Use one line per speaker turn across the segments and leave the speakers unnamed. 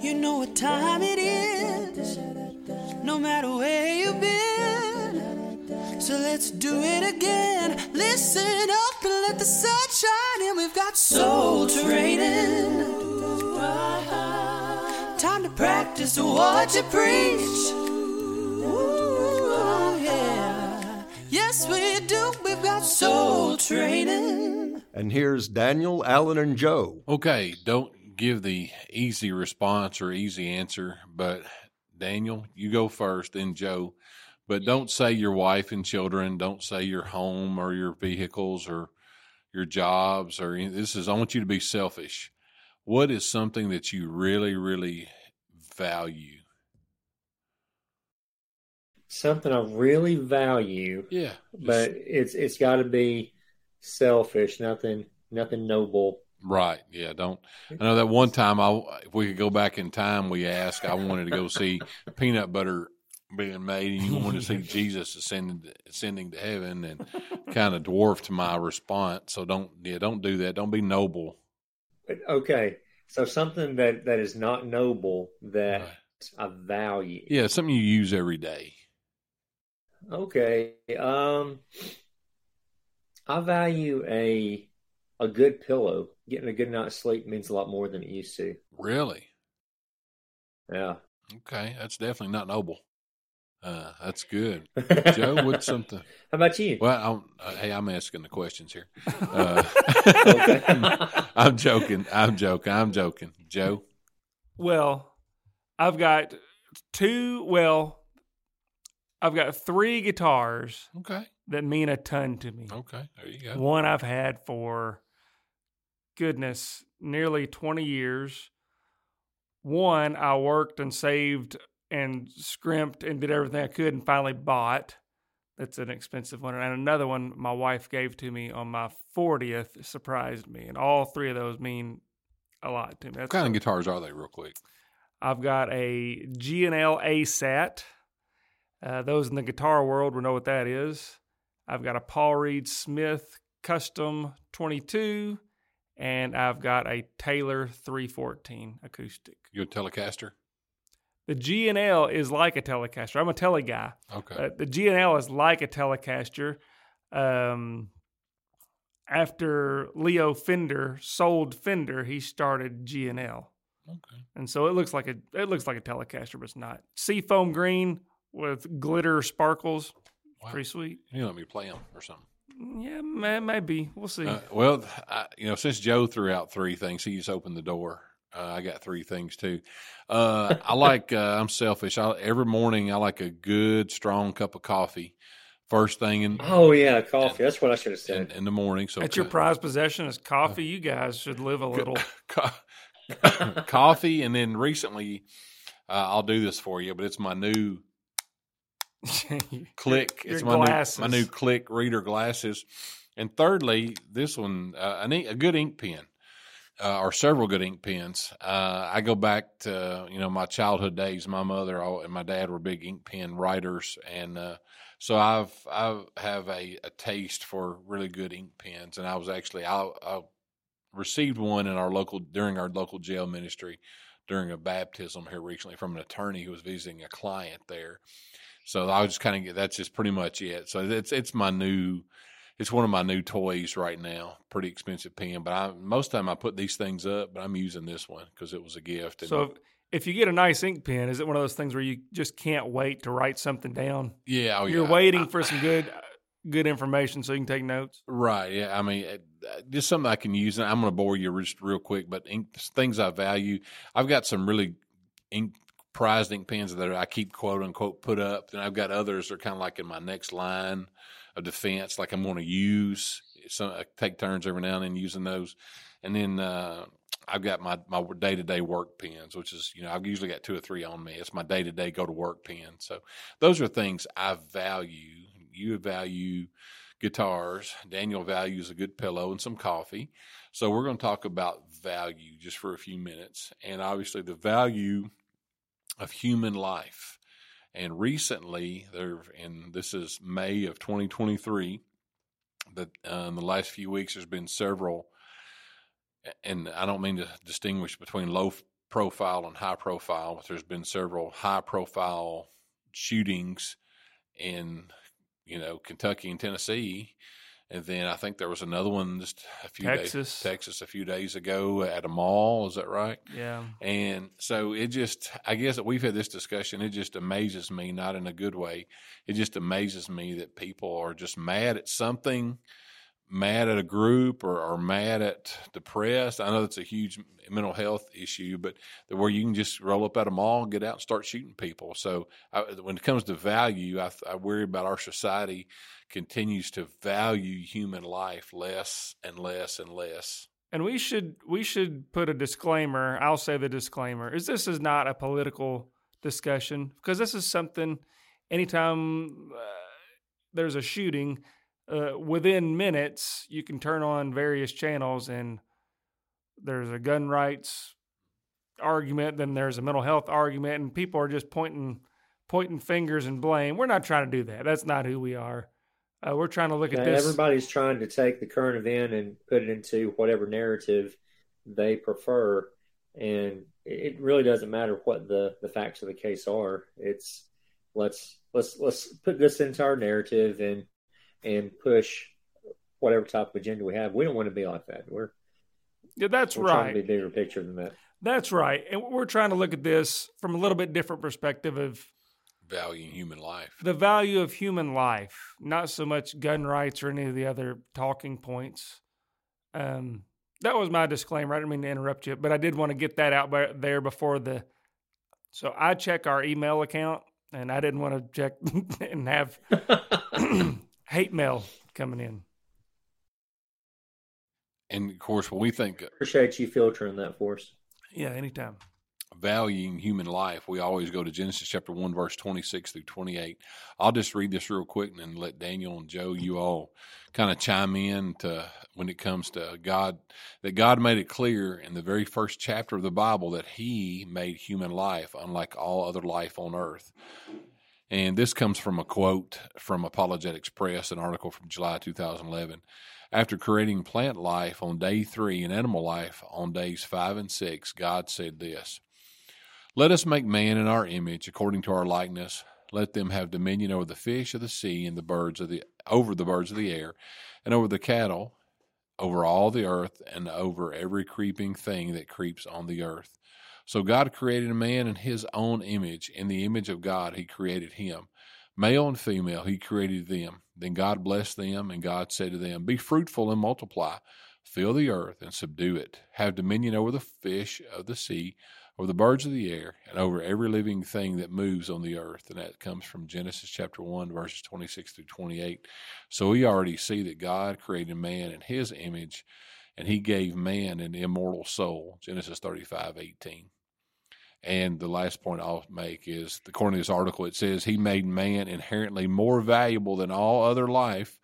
You know what time it is, no matter where you've been. So let's do it again. Listen up and let the sun shine in. We've got soul training. Time to practice what you preach. Ooh, yeah. Yes, we do. We've got soul training.
And here's Daniel, Allen, and Joe.
Okay, don't give the easy response or easy answer, but Daniel, you go first, then Joe. But don't say your wife and children. Don't say your home or your vehicles or your jobs or any- this is. I want you to be selfish. What is something that you really, really value?
Something I really value,
Yeah,
but it's it's got to be selfish. Nothing nothing noble.
Right. Yeah. Don't. I know that one time I, if we could go back in time, we asked, I wanted to go see peanut butter being made and you wanted to see Jesus ascending, ascending to heaven and kind of dwarfed my response. So don't, yeah, don't do that. Don't be noble.
Okay, so something that that is not noble that
Right.
I value.
Yeah. Something you use every day.
Okay. Um, I value a a good pillow. Getting a good night's sleep means a lot more than it used to.
Really?
Yeah.
Okay. That's definitely not noble. Uh, that's good. Joe, what's something?
How about you?
Well, I'm, uh, hey, I'm asking the questions here. Uh, I'm joking. I'm joking. I'm joking. Joe.
Well, I've got two. Well, I've got three guitars
Okay.
that mean a ton to me.
Okay. There you go.
One I've had for goodness, nearly 20 years. One I worked and saved and scrimped and did everything I could and finally bought. That's an expensive one. And another one my wife gave to me on my 40th surprised me. And all three of those mean a lot to me.
What
That's
kind of guitars are they, real quick?
I've got a G&L ASAT. Uh, those in the guitar world will know what that is. I've got a Paul Reed Smith Custom 22, and I've got a Taylor 314 acoustic.
You a Telecaster?
The G&L is like a Telecaster. I'm a Tele guy.
Okay.
Uh, the G&L is like a Telecaster. Um, after Leo Fender sold Fender, he started G&L.
okay.
and so it looks like a it looks like a Telecaster, but it's not. Seafoam green with glitter sparkles,
Wow.
pretty sweet.
You know, let me play them or something.
Yeah, may, maybe we'll see.
Uh, well, I, you know, since Joe threw out three things, he just opened the door. Uh, I got three things too. Uh, I like. Uh, I'm selfish. I, every morning, I like a good, strong cup of coffee. First thing in
Oh yeah, coffee. That's what I should have said.
in the morning. So
That's your prized possession is coffee. You guys should live a little.
coffee, and then recently, uh, I'll do this for you, but it's my new click.
Your
It's my new, my new click reader glasses. And thirdly, this one, uh, an ink, a good ink pen, uh, or several good ink pens. Uh, I go back to you know my childhood days. My mother and my dad were big ink pen writers, and uh, so I've I have a, a taste for really good ink pens. And I was actually I, I received one in our local during our local jail ministry during a baptism here recently from an attorney who was visiting a client there. So I was just kind of get that's just pretty much it. So it's it's my new it's one of my new toys right now. Pretty expensive pen, but I most time I put these things up, but I'm using this one because it was a gift. And
so if, if you get a nice ink pen, is it one of those things where you just can't wait to write something down?
yeah, oh,
You're
yeah.
waiting
I-
for some good good information so you can take notes.
Right. Yeah. I mean, uh, just something I can use. And I'm going to bore you just real quick, but ink, things I value. I've got some really ink prized ink pens that I keep quote unquote put up. And I've got others that are kind of like in my next line of defense, like I'm going to use. Some I take turns every now and then using those. And then, uh, I've got my, my day to day work pens, which is, you know, I've usually got two or three on me. It's my day to day go to work pen. So those are things I value. You value guitars. Daniel values a good pillow and some coffee. So we're going to talk about value just for a few minutes, and obviously the value of human life. And recently, there, and this is May of 2023. That uh, in the last few weeks, there's been several, and I don't mean to distinguish between low profile and high profile. But there's been several high profile shootings in you know Kentucky and Tennessee, and then I think there was another one just a few
Texas.
days Texas a few days ago at a mall. Is that right?
Yeah.
And so it just, I guess that we've had this discussion. It just amazes me, not in a good way. It just amazes me that people are just mad at something, mad at a group, or, or mad at depressed. I know that's a huge mental health issue, but where you can just roll up at a mall, get out, and start shooting people. So I, when it comes to value, I, I worry about our society continues to value human life less and less and less.
And we should we should put a disclaimer. I'll say the disclaimer is this is not a political discussion because this is something. Anytime uh, there's a shooting, uh, within minutes you can turn on various channels and there's a gun rights argument, then there's a mental health argument, and people are just pointing pointing fingers and blame. We're not trying to do that. That's not who we are. Uh, we're trying to look at this.
Everybody's trying to take the current event and put it into whatever narrative they prefer, and it really doesn't matter what the, the facts of the case are. It's let's let's let's put this into our narrative and and push whatever type of agenda we have. We don't want to be like that. We're
Yeah, that's
we're trying
right.
to be bigger picture than that.
That's right. And we're trying to look at this from a little bit different perspective of
Valuing human life.
the value of human life, not so much gun rights or any of the other talking points. Um, that was my disclaimer. I didn't mean to interrupt you, but I did want to get that out there before the. So I check our email account, and I didn't want to check and have hate mail coming in.
And of course, when we think
Appreciate you filtering that for us.
Yeah, anytime.
valuing human life, we always go to Genesis chapter 1, verse 26 through 28. I'll just read this real quick and then let Daniel and Joe, you all kind of chime in to when it comes to God, that God made it clear in the very first chapter of the Bible that He made human life unlike all other life on earth. And this comes from a quote from Apologetics Press, an article from July 2011. After creating plant life on day three and animal life on days five and six, God said this Let us make man in our image, according to our likeness. Let them have dominion over the fish of the sea and the birds of the over the birds of the air, and over the cattle, over all the earth, and over every creeping thing that creeps on the earth. So God created a man in his own image. In the image of God, he created him. Male and female, he created them. Then God blessed them, and God said to them, Be fruitful and multiply, fill the earth and subdue it. Have dominion over the fish of the sea, over the birds of the air, and over every living thing that moves on the earth. And that comes from Genesis chapter 1, verses 26 through 28. So we already see that God created man in his image, and he gave man an immortal soul. Genesis 35, 18. And the last point I'll make is, according to this article, it says he made man inherently more valuable than all other life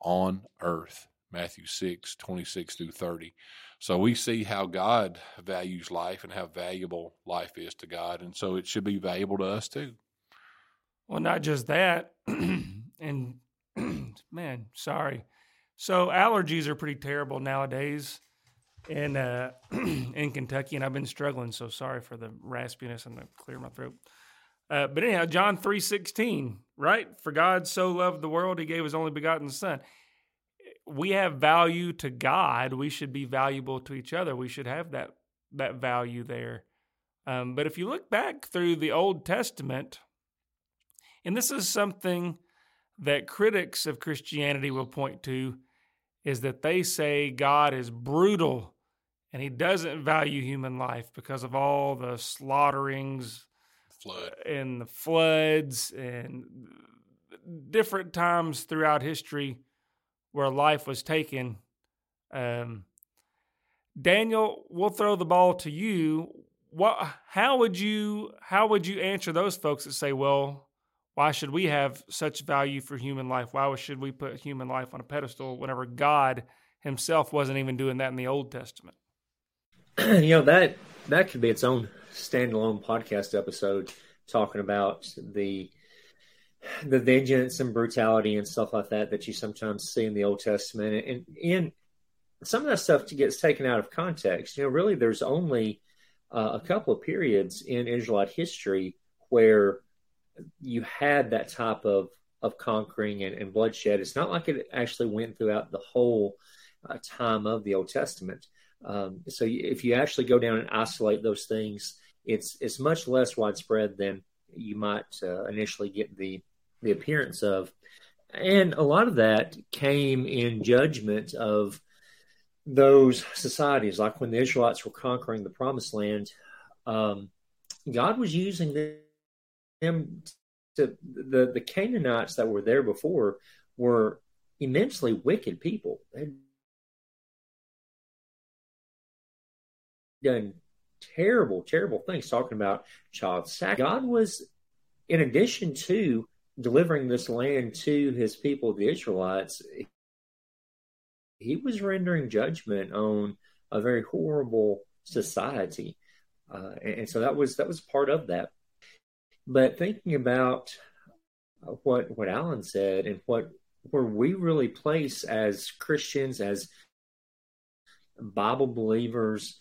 on earth. Matthew 6, 26 through 30. So we see how God values life and how valuable life is to God. And so it should be valuable to us too.
Well, not just that, and man, sorry. So allergies are pretty terrible nowadays in uh, in Kentucky, and I've been struggling. So sorry for the raspiness and the clear my throat. Uh, but anyhow, John three sixteen, right? For God so loved the world, He gave His only begotten Son. We have value to God. We should be valuable to each other. We should have that that value there. Um, but if you look back through the Old Testament, and this is something that critics of Christianity will point to, is that they say God is brutal and he doesn't value human life because of all the slaughterings
Flood.
and the floods and different times throughout history where life was taken. Um, Daniel, we'll throw the ball to you. What? How would you? How would you answer those folks that say, "Well, why should we have such value for human life? Why should we put human life on a pedestal whenever God Himself wasn't even doing that in the Old Testament?"
you know that that could be its own standalone podcast episode talking about the the vengeance and brutality and stuff like that that you sometimes see in the Old Testament and and some of that stuff gets taken out of context. You know, really there's only uh, a couple of periods in Israelite history where you had that type of of conquering and, and bloodshed. It's not like it actually went throughout the whole uh, time of the Old Testament. Um, so if you actually go down and isolate those things, it's it's much less widespread than you might uh, initially get the the appearance of. And a lot of that came in judgment of those societies, like when the Israelites were conquering the Promised Land. Um, God was using them to the the Canaanites that were there before were immensely wicked people. They'd done terrible, terrible things, talking about child sacrifice. God was, in addition to delivering this land to his people, the Israelites, he was rendering judgment on a very horrible society. Uh, and, and, so that was that was part of that. But thinking about what what Allen said and what where we really place as Christians, as Bible believers,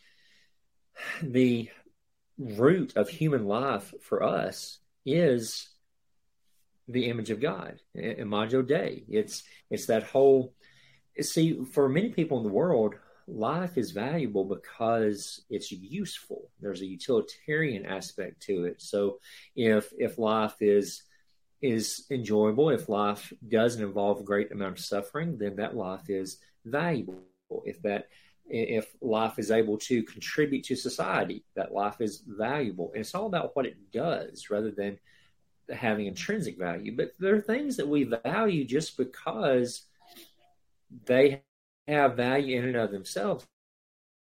the root of human life for us is the image of God, Imago Dei. It's it's that whole. See, for many people in the world, life is valuable because it's useful. There's a utilitarian aspect to it. So, if if life is is enjoyable, if life doesn't involve a great amount of suffering, then that life is valuable. If that if life is able to contribute to society, that life is valuable. And it's all about what it does rather than having intrinsic value. But there are things that we value just because they have value in and of themselves.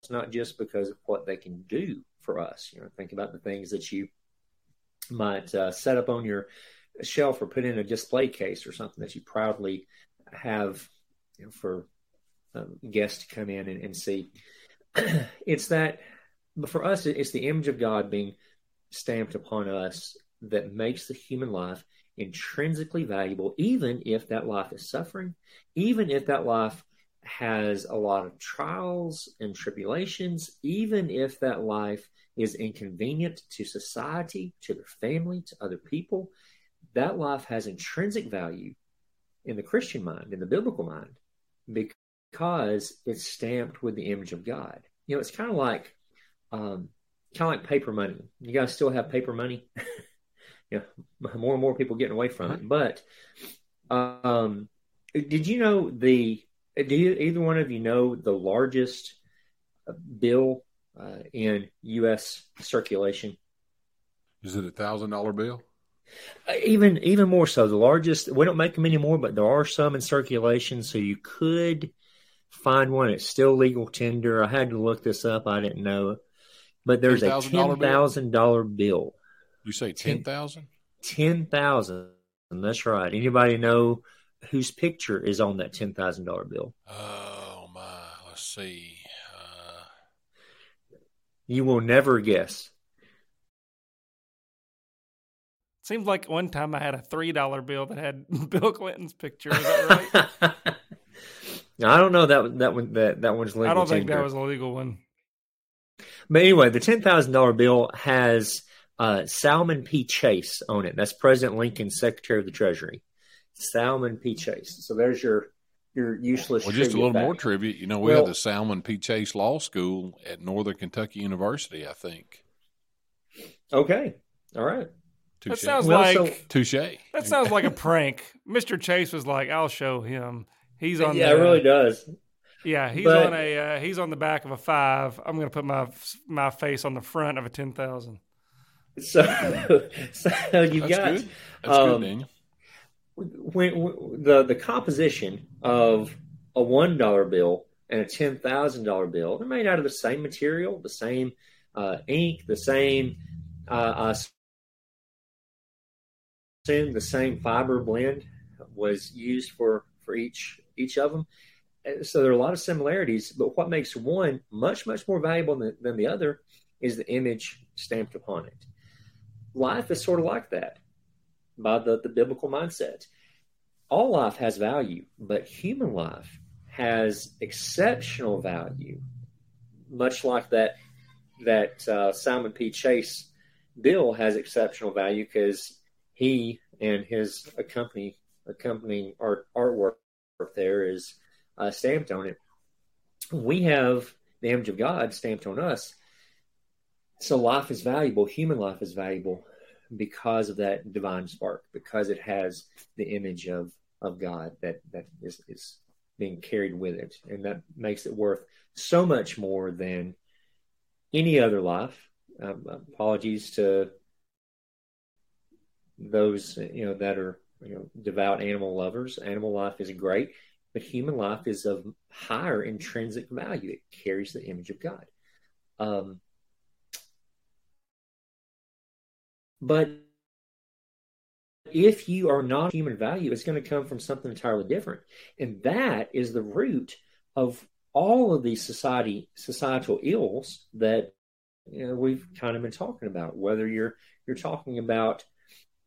It's not just because of what they can do for us. You know, think about the things that you might uh, set up on your shelf or put in a display case or something that you proudly have you know, for um, guests to come in and, and see. it's that, for us, it's the image of God being stamped upon us that makes the human life intrinsically valuable, even if that life is suffering, even if that life has a lot of trials and tribulations, even if that life is inconvenient to society, to their family, to other people, that life has intrinsic value in the Christian mind, in the biblical mind, because it's stamped with the image of God. You know, it's kind of like um, kind of like paper money. You guys still have paper money? you know, more and more people getting away from it. But um, did you know the? Do you, either one of you know the largest bill uh, in U.S. circulation?
Is it a thousand dollar bill?
Uh, even even more so, the largest. We don't make them anymore, but there are some in circulation, so you could find one. It's still legal tender. I had to look this up. I didn't know. But there's $10, a ten thousand dollar bill.
You say ten thousand?
Ten thousand. That's right. Anybody know whose picture is on that ten thousand dollar bill?
Oh my! Let's see. Uh...
You will never guess.
Seems like one time I had a three dollar bill that had Bill Clinton's picture. Is that right?
I don't know that that one that that one's legal.
I don't think that was a legal one.
But anyway, the ten thousand dollar bill has uh, Salmon P. Chase on it. That's President Lincoln's Secretary of the Treasury. Salmon P. Chase. So there's your your useless.
Well, just a little
back.
more tribute. You know, we well, had the Salmon P. Chase Law School at Northern Kentucky University. I think.
Okay. All right.
Touché. That sounds well, like so,
touche.
That sounds like a prank. Mr. Chase was like, "I'll show him." He's on.
Yeah, the, it really does.
Yeah, he's but, on a uh, he's on the back of a five. I'm going to put my my face on the front of a ten thousand.
So, so you've got
good. That's um, good, Daniel.
When, when, the the composition of a one dollar bill and a ten thousand dollar bill, they're made out of the same material, the same uh, ink, the same. Uh, assume the same fiber blend was used for for each each of them. So there are a lot of similarities, but what makes one much much more valuable than, than the other is the image stamped upon it. Life is sort of like that by the, the biblical mindset. All life has value, but human life has exceptional value, much like that that uh, Salmon P. Chase bill has exceptional value because he and his accompany, accompanying art, artwork there is uh, stamped on it. We have the image of God stamped on us. So life is valuable, human life is valuable because of that divine spark, because it has the image of, of God that, that is, is being carried with it. And that makes it worth so much more than any other life. Um, apologies to those you know that are you know devout animal lovers. Animal life is great, but human life is of higher intrinsic value. It carries the image of God. Um, but if you are not human value, it's going to come from something entirely different, and that is the root of all of these society societal ills that you know, we've kind of been talking about. Whether you're you're talking about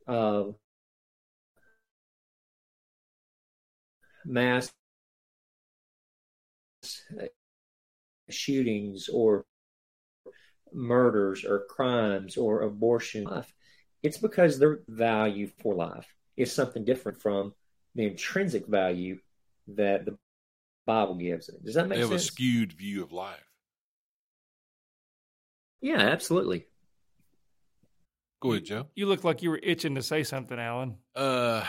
uh, mass shootings or murders or crimes or abortion life, it's because their value for life is something different from the intrinsic value that the Bible gives it. Does that make
they have
sense?
a skewed view of life.
Yeah, absolutely.
Go ahead, Joe.
You look like you were itching to say something, Allen.
Uh,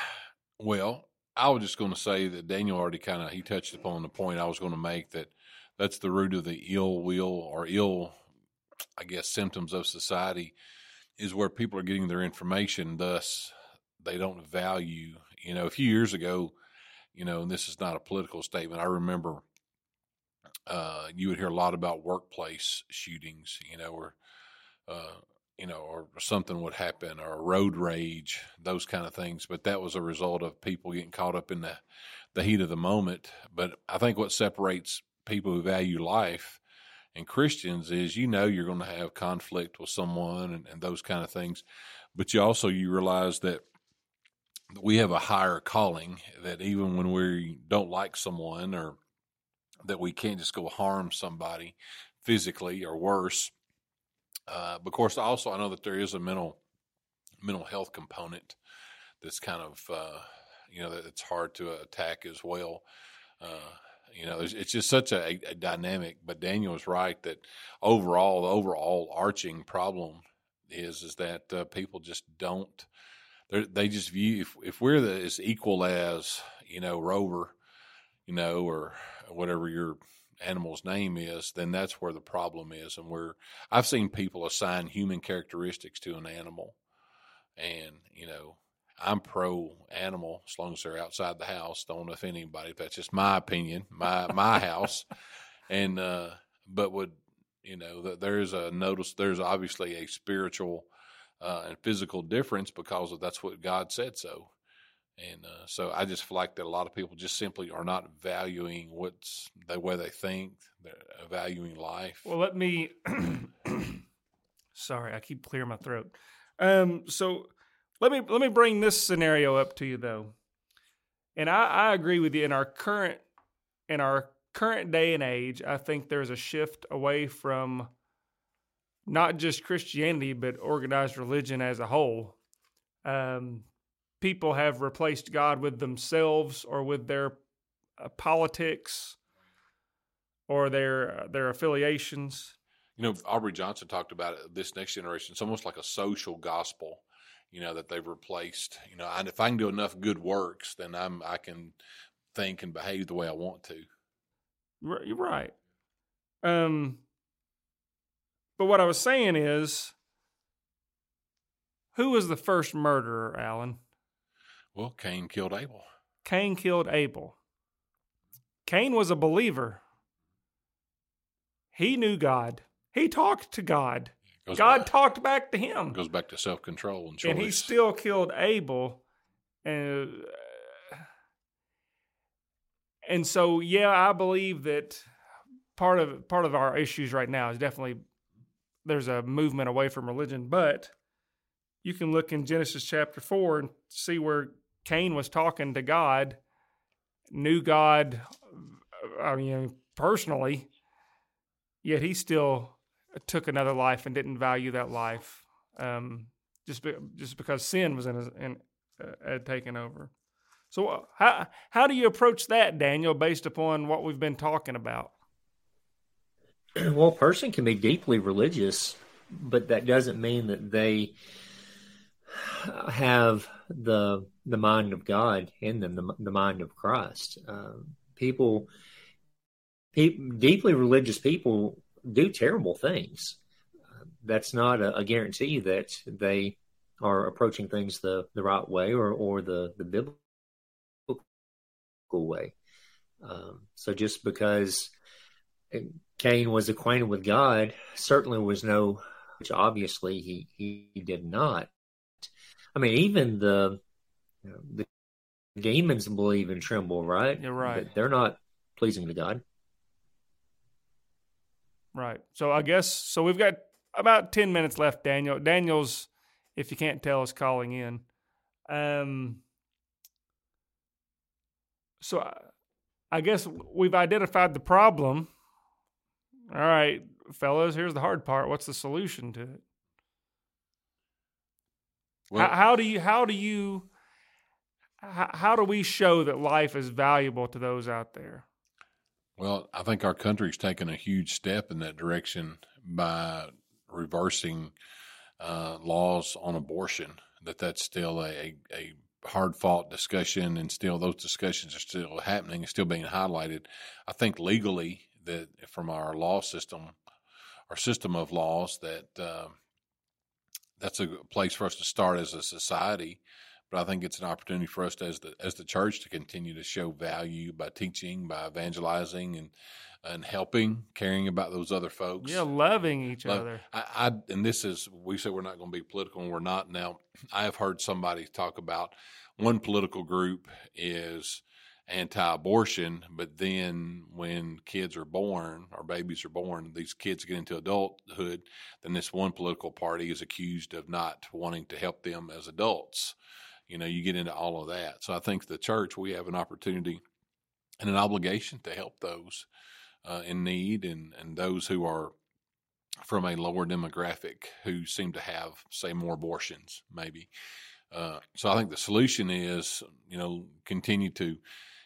well, I was just going to say that Daniel already kind of he touched upon the point I was going to make that that's the root of the ill will or ill, I guess, symptoms of society is where people are getting their information. Thus, they don't value. You know, a few years ago, you know, and this is not a political statement. I remember uh, you would hear a lot about workplace shootings. You know, or uh, you know, or something would happen, or road rage, those kind of things. But that was a result of people getting caught up in the the heat of the moment. But I think what separates people who value life and Christians is you know you're going to have conflict with someone and, and those kind of things, but you also you realize that we have a higher calling that even when we don't like someone or that we can't just go harm somebody physically or worse uh, of course, also I know that there is a mental mental health component that's kind of uh, you know that it's hard to attack as well. Uh, you know, it's just such a, a, dynamic. But Daniel is right that overall, the overall arching problem is is that uh, people just don't. They just view if if we're the, as equal as you know Rover, you know, or whatever your animal's name is, then that's where the problem is. And where I've seen people assign human characteristics to an animal, and you know, I'm pro animal as long as they're outside the house. Don't offend anybody. That's just my opinion, my my house. And uh, but would you know that there is a notice? There's obviously a spiritual uh, and physical difference because of that's what God said so. And uh, so I just feel like that a lot of people just simply are not valuing what's the way they think, they're valuing life.
Well, let me. sorry, I keep clearing my throat. Um, so let me let me bring this scenario up to you though, and I, I agree with you. In our current in our current day and age, I think there's a shift away from not just Christianity but organized religion as a whole. Um, people have replaced God with themselves or with their uh, politics or their uh, their affiliations.
You know, Aubrey Johnson talked about it, this next generation. It's almost like a social gospel. You know that they've replaced. You know, and if I can do enough good works, then I'm I can think and behave the way I want to.
You're right. Um, but what I was saying is, who was the first murderer, Allen?
Well, Cain killed Abel.
Cain killed Abel. Cain was a believer. He knew God. He talked to God. God
back,
talked back to him.
Goes back to self control and choice.
And he still killed Abel. And uh, and so yeah, I believe that part of part of our issues right now is definitely there's a movement away from religion, but you can look in Genesis chapter 4 and see where Cain was talking to God, knew God, I mean, personally, yet he still took another life and didn't value that life, um, just be, just because sin was in, his, in uh, had taken over. So uh, how how do you approach that, Daniel, based upon what we've been talking about?
Well, a person can be deeply religious, but that doesn't mean that they have the the mind of God in them, the, the mind of Christ. Uh, people, people, deeply religious people do terrible things. Uh, that's not a, a, guarantee that they are approaching things the, the right way or, or the, the biblical way. Um, so just because Cain was acquainted with God, certainly was no, which obviously he, he did not. I mean, even the you know, the demons believe and tremble, right?
You're right.
But they're not pleasing to God.
Right. So I guess so. We've got about ten minutes left. Daniel. Daniel's, if you can't tell, is calling in. Um. So I, I guess we've identified the problem. All right, fellas. Here's the hard part. What's the solution to it? Well, how, how do you? How do you? How, do we show that life is valuable to those out there?
Well, I think our country's taken a huge step in that direction by reversing uh, laws on abortion. That that's still a, a hard fought discussion, and still those discussions are still happening and still being highlighted. I think legally that from our law system, our system of laws, that uh, that's a place for us to start as a society but I think it's an opportunity for us to, as the as the church to continue to show value by teaching, by evangelizing, and and helping, caring about those other folks.
Yeah, loving each Love, other.
I, I and this is we said we're not going to be political, and we're not. Now, I have heard somebody talk about one political group is anti-abortion, but then when kids are born or babies are born, these kids get into adulthood, then this one political party is accused of not wanting to help them as adults you know, you get into all of that. So I think the church, we have an opportunity and an obligation to help those uh, in need and, and those who are from a lower demographic who seem to have, say, more abortions, maybe. Uh, so I think the solution is, you know, continue to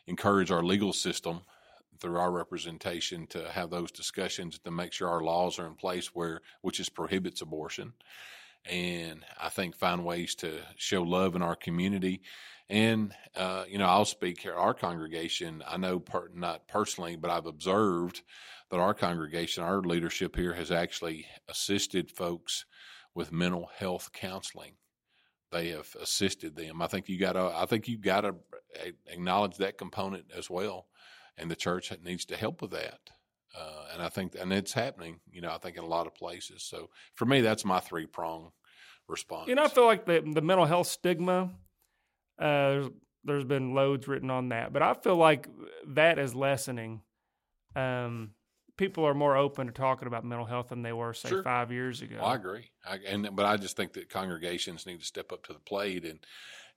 encourage our legal system through our representation to have those discussions to make sure our laws are in place where which is prohibits abortion and I think find ways to show love in our community. And uh, you know, I'll speak here. Our congregation, I know per, not personally, but I've observed that our congregation, our leadership here, has actually assisted folks with mental health counseling. They have assisted them. I think you got to. I think you got to acknowledge that component as well, and the church needs to help with that. Uh, and I think, and it's happening, you know, I think in a lot of places. So for me, that's my three prong response.
You know, I feel like the, the mental health stigma, uh, there's, there's been loads written on that, but I feel like that is lessening. Um, people are more open to talking about mental health than they were, say, sure. five years ago.
Well, I agree. I, and, but I just think that congregations need to step up to the plate and,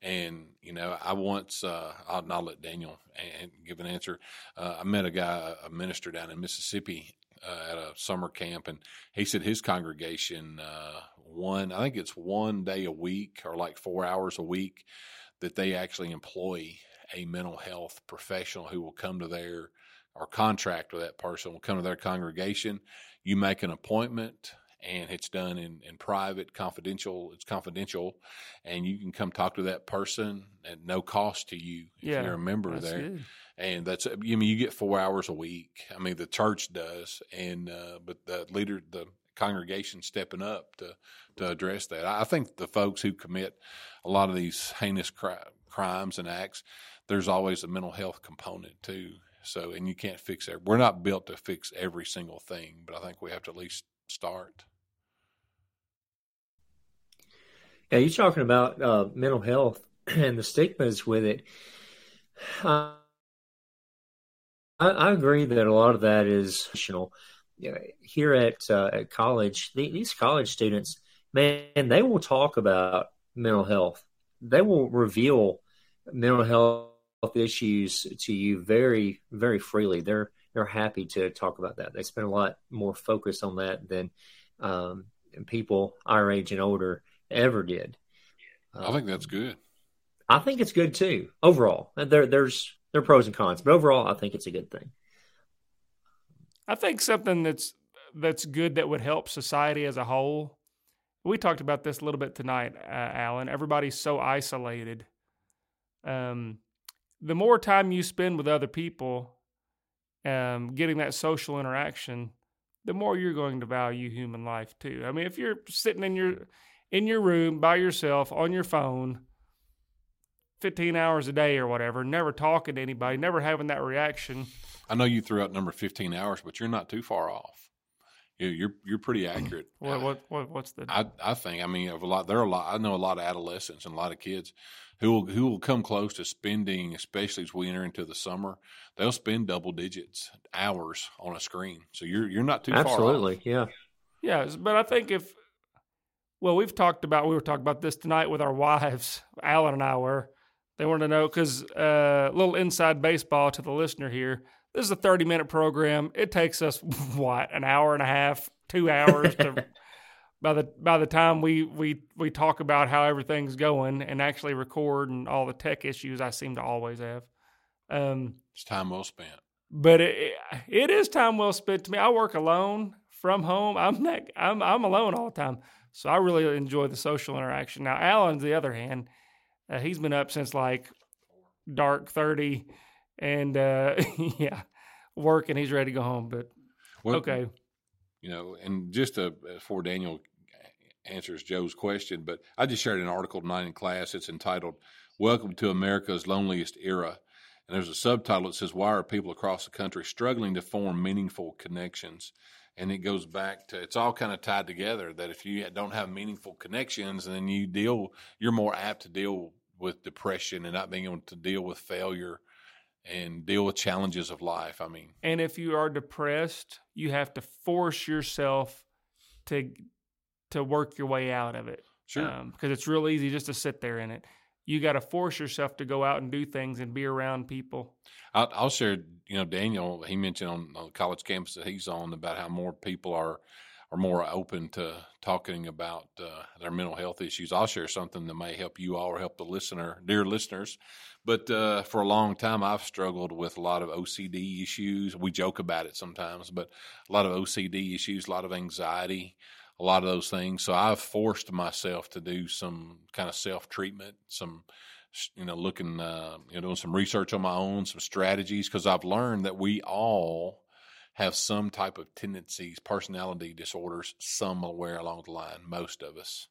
and you know, I once uh, I'll, I'll let Daniel and give an answer. Uh, I met a guy, a minister down in Mississippi, uh, at a summer camp, and he said his congregation uh, one, I think it's one day a week or like four hours a week that they actually employ a mental health professional who will come to their or contract with that person will come to their congregation. You make an appointment and it's done in, in private, confidential. It's confidential, and you can come talk to that person at no cost to you if yeah, you're a member there. Good. And that's I mean you get four hours a week. I mean the church does, and uh, but the leader, the congregation stepping up to to address that. I think the folks who commit a lot of these heinous cri- crimes and acts, there's always a mental health component too. So, and you can't fix it. We're not built to fix every single thing, but I think we have to at least start.
Yeah, you're talking about uh, mental health and the stigmas with it. Uh, I, I, agree that a lot of that is know, here at uh, at college, the, these college students, man, they will talk about mental health. They will reveal mental health issues to you very, very freely. They're they're happy to talk about that. They spend a lot more focus on that than um, people our age and older ever did.
I think that's good.
I think it's good too. Overall, there there's there are pros and cons, but overall, I think it's a good thing.
I think something that's that's good that would help society as a whole. We talked about this a little bit tonight, uh, Allen. Everybody's so isolated. Um, the more time you spend with other people, um, getting that social interaction, the more you're going to value human life too. I mean, if you're sitting in your in your room by yourself on your phone 15 hours a day or whatever, never talking to anybody, never having that reaction.
I know you threw out number 15 hours, but you're not too far off. You you're you're pretty accurate.
What what, what what's the
I I think I mean of a lot there are a lot I know a lot of adolescents and a lot of kids who will who will come close to spending, especially as we enter into the summer, they'll spend double digits hours on a screen. So you're you're not too
Absolutely,
far
off.
yeah. Yeah, but I think if well, we've talked about we were talking about this tonight with our wives. Allen and I were. They wanted to know because uh, a uh, little inside baseball to the listener here. This is a 30 minute program. It takes us what an hour and a half, two hours to by the by the time we we we talk about how everything's going and actually record and all the tech issues I seem to always have. Um,
it's time well spent.
But it, it is time well spent to me. I work alone from home. I'm not, I'm I'm alone all the time, so I really enjoy the social interaction. Now, Allen, the other hand, uh, he's been up since like dark thirty and uh, yeah, and He's ready to go home. But well, okay,
you know, and just before Daniel answers Joe's question, but I just shared an article tonight in class. It's entitled "Welcome to America's Loneliest Era." And there's a subtitle that says, Why are people across the country struggling to form meaningful connections? And it goes back to it's all kind of tied together that if you don't have meaningful connections, and then you deal, you're more apt to deal with depression and not being able to deal with failure and deal with challenges of life. I mean,
and if you are depressed, you have to force yourself to to work your way out of it.
Sure,
um, because it's real easy just to sit there in it. You got to force yourself to go out and do things and be around people.
I'll, I'll share. You know, Daniel he mentioned on, on the college campus that he's on about how more people are are more open to talking about uh, their mental health issues. I'll share something that may help you all or help the listener, dear listeners. But uh, for a long time, I've struggled with a lot of OCD issues. We joke about it sometimes, but a lot of OCD issues, a lot of anxiety, a lot of those things. So I've forced myself to do some kind of self treatment, some you know looking uh, you know doing some research on my own, some strategies because I've learned that we all have some type of tendencies, personality disorders somewhere along the line. Most of us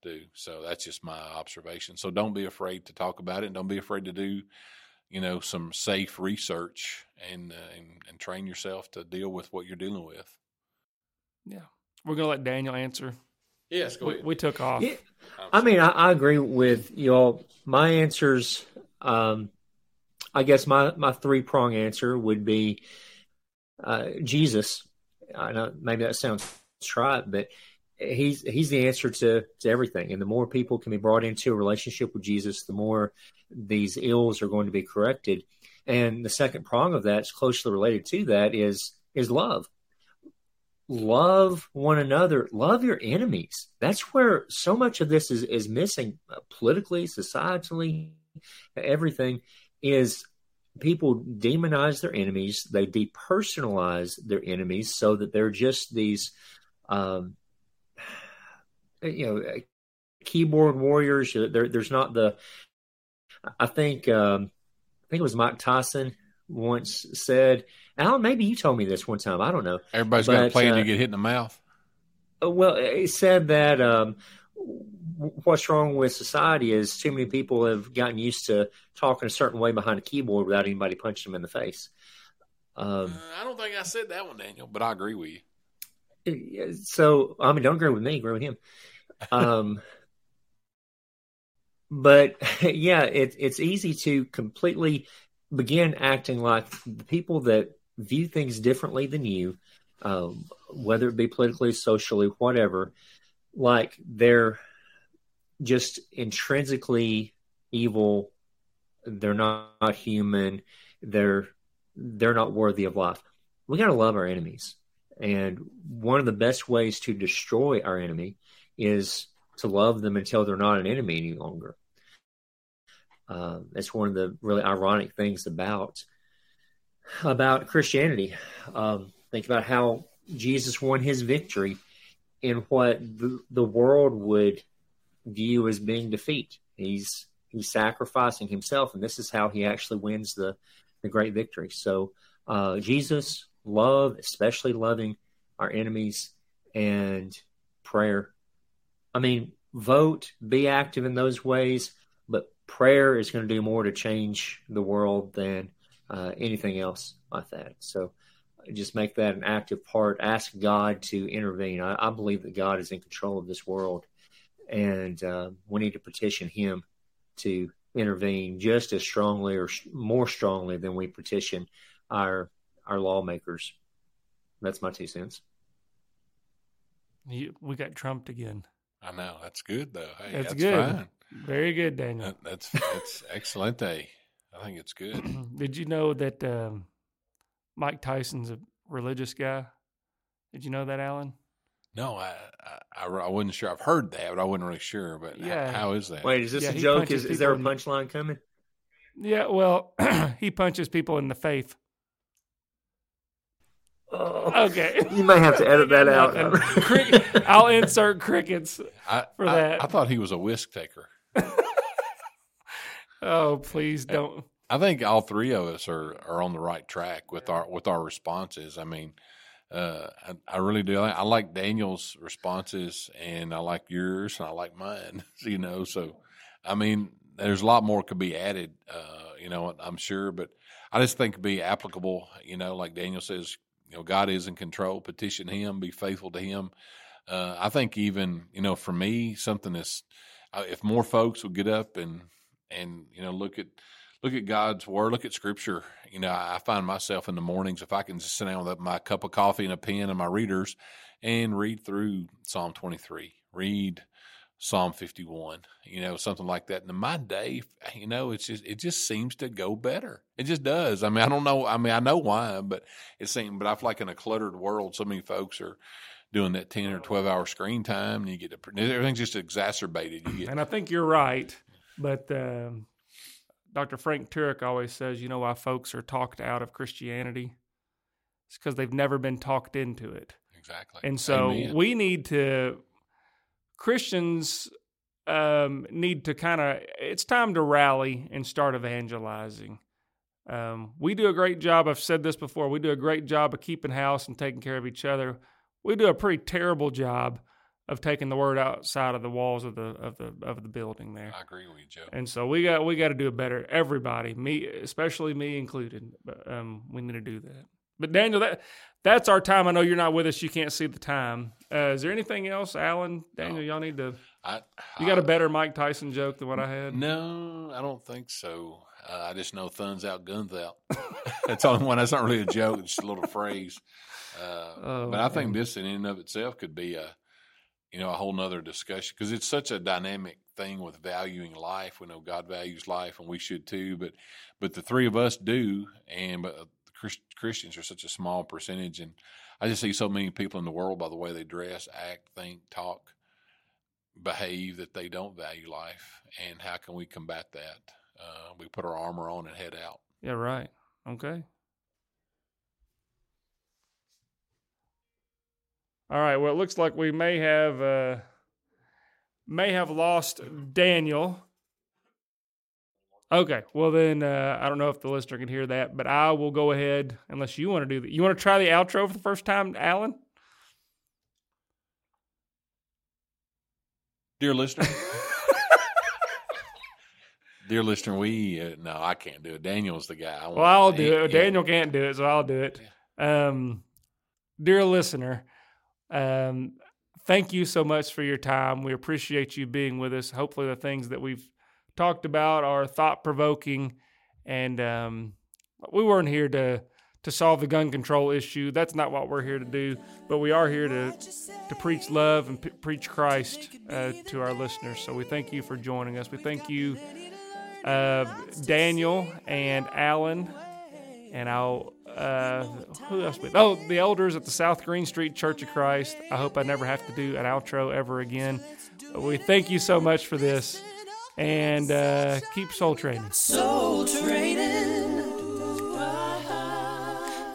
do. So that's just my observation. So don't be afraid to talk about it. And don't be afraid to do, you know, some safe research and, uh, and, and train yourself to deal with what you're dealing with.
Yeah, we're gonna let Daniel answer.
Yes, go ahead.
We, we took off.
Yeah. I mean, I, I, agree with y'all. My answers, um, I guess my my three prong answer would be uh, Jesus. I know maybe that sounds trite, but he's he's the answer to to everything. And the more people can be brought into a relationship with Jesus, the more these ills are going to be corrected. And the second prong of that is closely related to that is is love. Love one another. Love your enemies. That's where so much of this is is missing uh, politically, societally, everything is people demonize their enemies, they depersonalize their enemies so that they're just these, um, you know, keyboard warriors. There, there's not the. I think um, I think it was Mike Tyson once said. Allen, maybe you told me this one time. I don't know.
Everybody's but, got a plan uh, to get hit in the mouth.
Uh, well, he said that um, what's wrong with society is too many people have gotten used to talking a certain way behind a keyboard without anybody punching them in the face.
Um, uh, I don't think I said that one, Daniel, but I agree with
you. So, I mean, don't agree with me, agree with him. Um, but yeah, it, it's easy to completely begin acting like the people that view things differently than you, um, whether it be politically, socially, whatever, like they're just intrinsically evil. They're not, human. They're they're not worthy of life. We got to love our enemies. And one of the best ways to destroy our enemy is to love them until they're not an enemy any longer. Uh, that's one of the really ironic things about about Christianity. Um, think about how Jesus won his victory in what the, the world would view as being defeat. He's he's sacrificing himself, and this is how he actually wins the the great victory. So uh, Jesus, love, especially loving our enemies, and prayer. I mean, vote, be active in those ways, but prayer is going to do more to change the world than uh, anything else like that. So just make that an active part. Ask God to intervene. I, I believe that God is in control of this world, and uh, we need to petition Him to intervene just as strongly or more strongly than we petition our our lawmakers. That's my two cents.
You, we got trumped again.
I know that's good though. Hey,
That's
that's,
good.
fine.
Very good, Daniel.
That, that's that's excellent. Day. I think it's good.
Did you know that um, Mike Tyson's a religious guy? Did you know that, Allen?
No, I, I I wasn't sure. I've heard that, but I wasn't really sure. But h-
Yeah.
how is that?
Wait, is this
Yeah,
a joke? Is, is there a
people
punchline coming?
Yeah, well, he punches people in the faith.
Oh,
Okay.
you may have to edit that out.
Nothing. I'll insert crickets.
I,
for
I-
that.
I thought he was a whisk taker.
Oh, please eh. don't.
I think all three of us are, are on the right track with our with our responses. I mean, uh, I, I really do. I, I like Daniel's responses, and I like yours, and I like mine. You know, so I mean, there's a lot more could be added. Uh, you know, I'm sure, but I just think be applicable. You know, like Daniel says, you know, God is in control. Petition Him, be faithful to Him. Uh, I think even you know, for me, something that's uh, if more folks would get up and and you know look at look at God's word, look at Scripture. You know, I find myself in the mornings if I can just sit down with my cup of coffee and a pen and my readers and read through Psalm 23, read Psalm 51, you know, something like that. And my day, you know, it's just it just seems to go better. It just does. I mean, I don't know. I mean, I know why, but it seems. But I feel like in a cluttered world, so many folks are doing that 10 or 12 hour screen time, and you get to, everything's just exacerbated. Get
And I think you're right. But um, Dr. Frank Turek always says, you know why folks are talked out of Christianity? It's because they've never been talked into it.
exactly.
And so
Amen.
we need to, Christians um, need to kind of, it's time to rally and start evangelizing. Um, we do a great job, I've said this before, we do a great job of keeping house and taking care of each other. We do a pretty terrible job of taking the word outside of the walls of the of the of the building there.
I agree with you, Joe.
And so we got we got to do it better. Everybody, me especially me included. But um, we need to do that. But Daniel, that that's our time. I know you're not with us. You can't see the time. Uh, is there anything else, Allen? Daniel, y'all need to.
I,
You got a
I-
better Mike Tyson joke than what I had.
No, I don't think so. Uh, I just know thuns out, guns out. That's only one. That's not really a joke. It's just a little phrase. Uh,
Oh,
but I think this in and of itself could be a, you know, a whole nother discussion because it's such a dynamic thing with valuing life. We know God values life, and we should too. But, but the three of us do, and but Christ, Christians are such a small percentage, and I just see so many people in the world by the way they dress, act, think, talk, behave that they don't value life. And how can we combat that? Uh, we put our armor on and head out.
Yeah, right. Okay. All right. Well, it looks like we may have uh, may have lost Daniel. Okay. Well, then uh, I don't know if the listener can hear that, but I will go ahead unless you want to do that. You want to try the outro for the first time, Allen?
Dear listener, dear listener, we uh, no, I can't do it. Daniel's the guy.
Well, I'll do it. Daniel can't do it, so I'll do it. Um, dear listener, um, thank you so much for your time. We appreciate you being with us. Hopefully, the things that we've talked about are thought provoking, and um, we weren't here to to solve the gun control issue. That's not what we're here to do. But we are here to to preach love and p- preach Christ uh, to our listeners. So we thank you for joining us. We thank you, uh, Daniel and Allen And I'll, uh, who else? With? Oh, the elders at the South Green Street Church of Christ. I hope I never have to do an outro ever again. We thank you so much for this. And uh, keep soul training.
Soul training.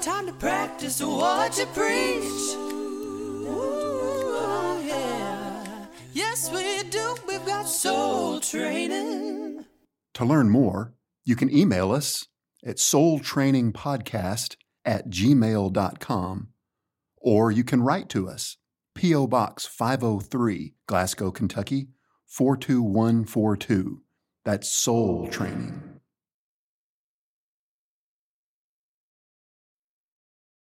Time to practice what you preach. Ooh, yeah. Yes, we do. We've got soul training.
To learn more, you can email us at soultrainingpodcast at gmail.com or you can write to us, P.O. Box 503, Glasgow, Kentucky 42142. That's Soul Training.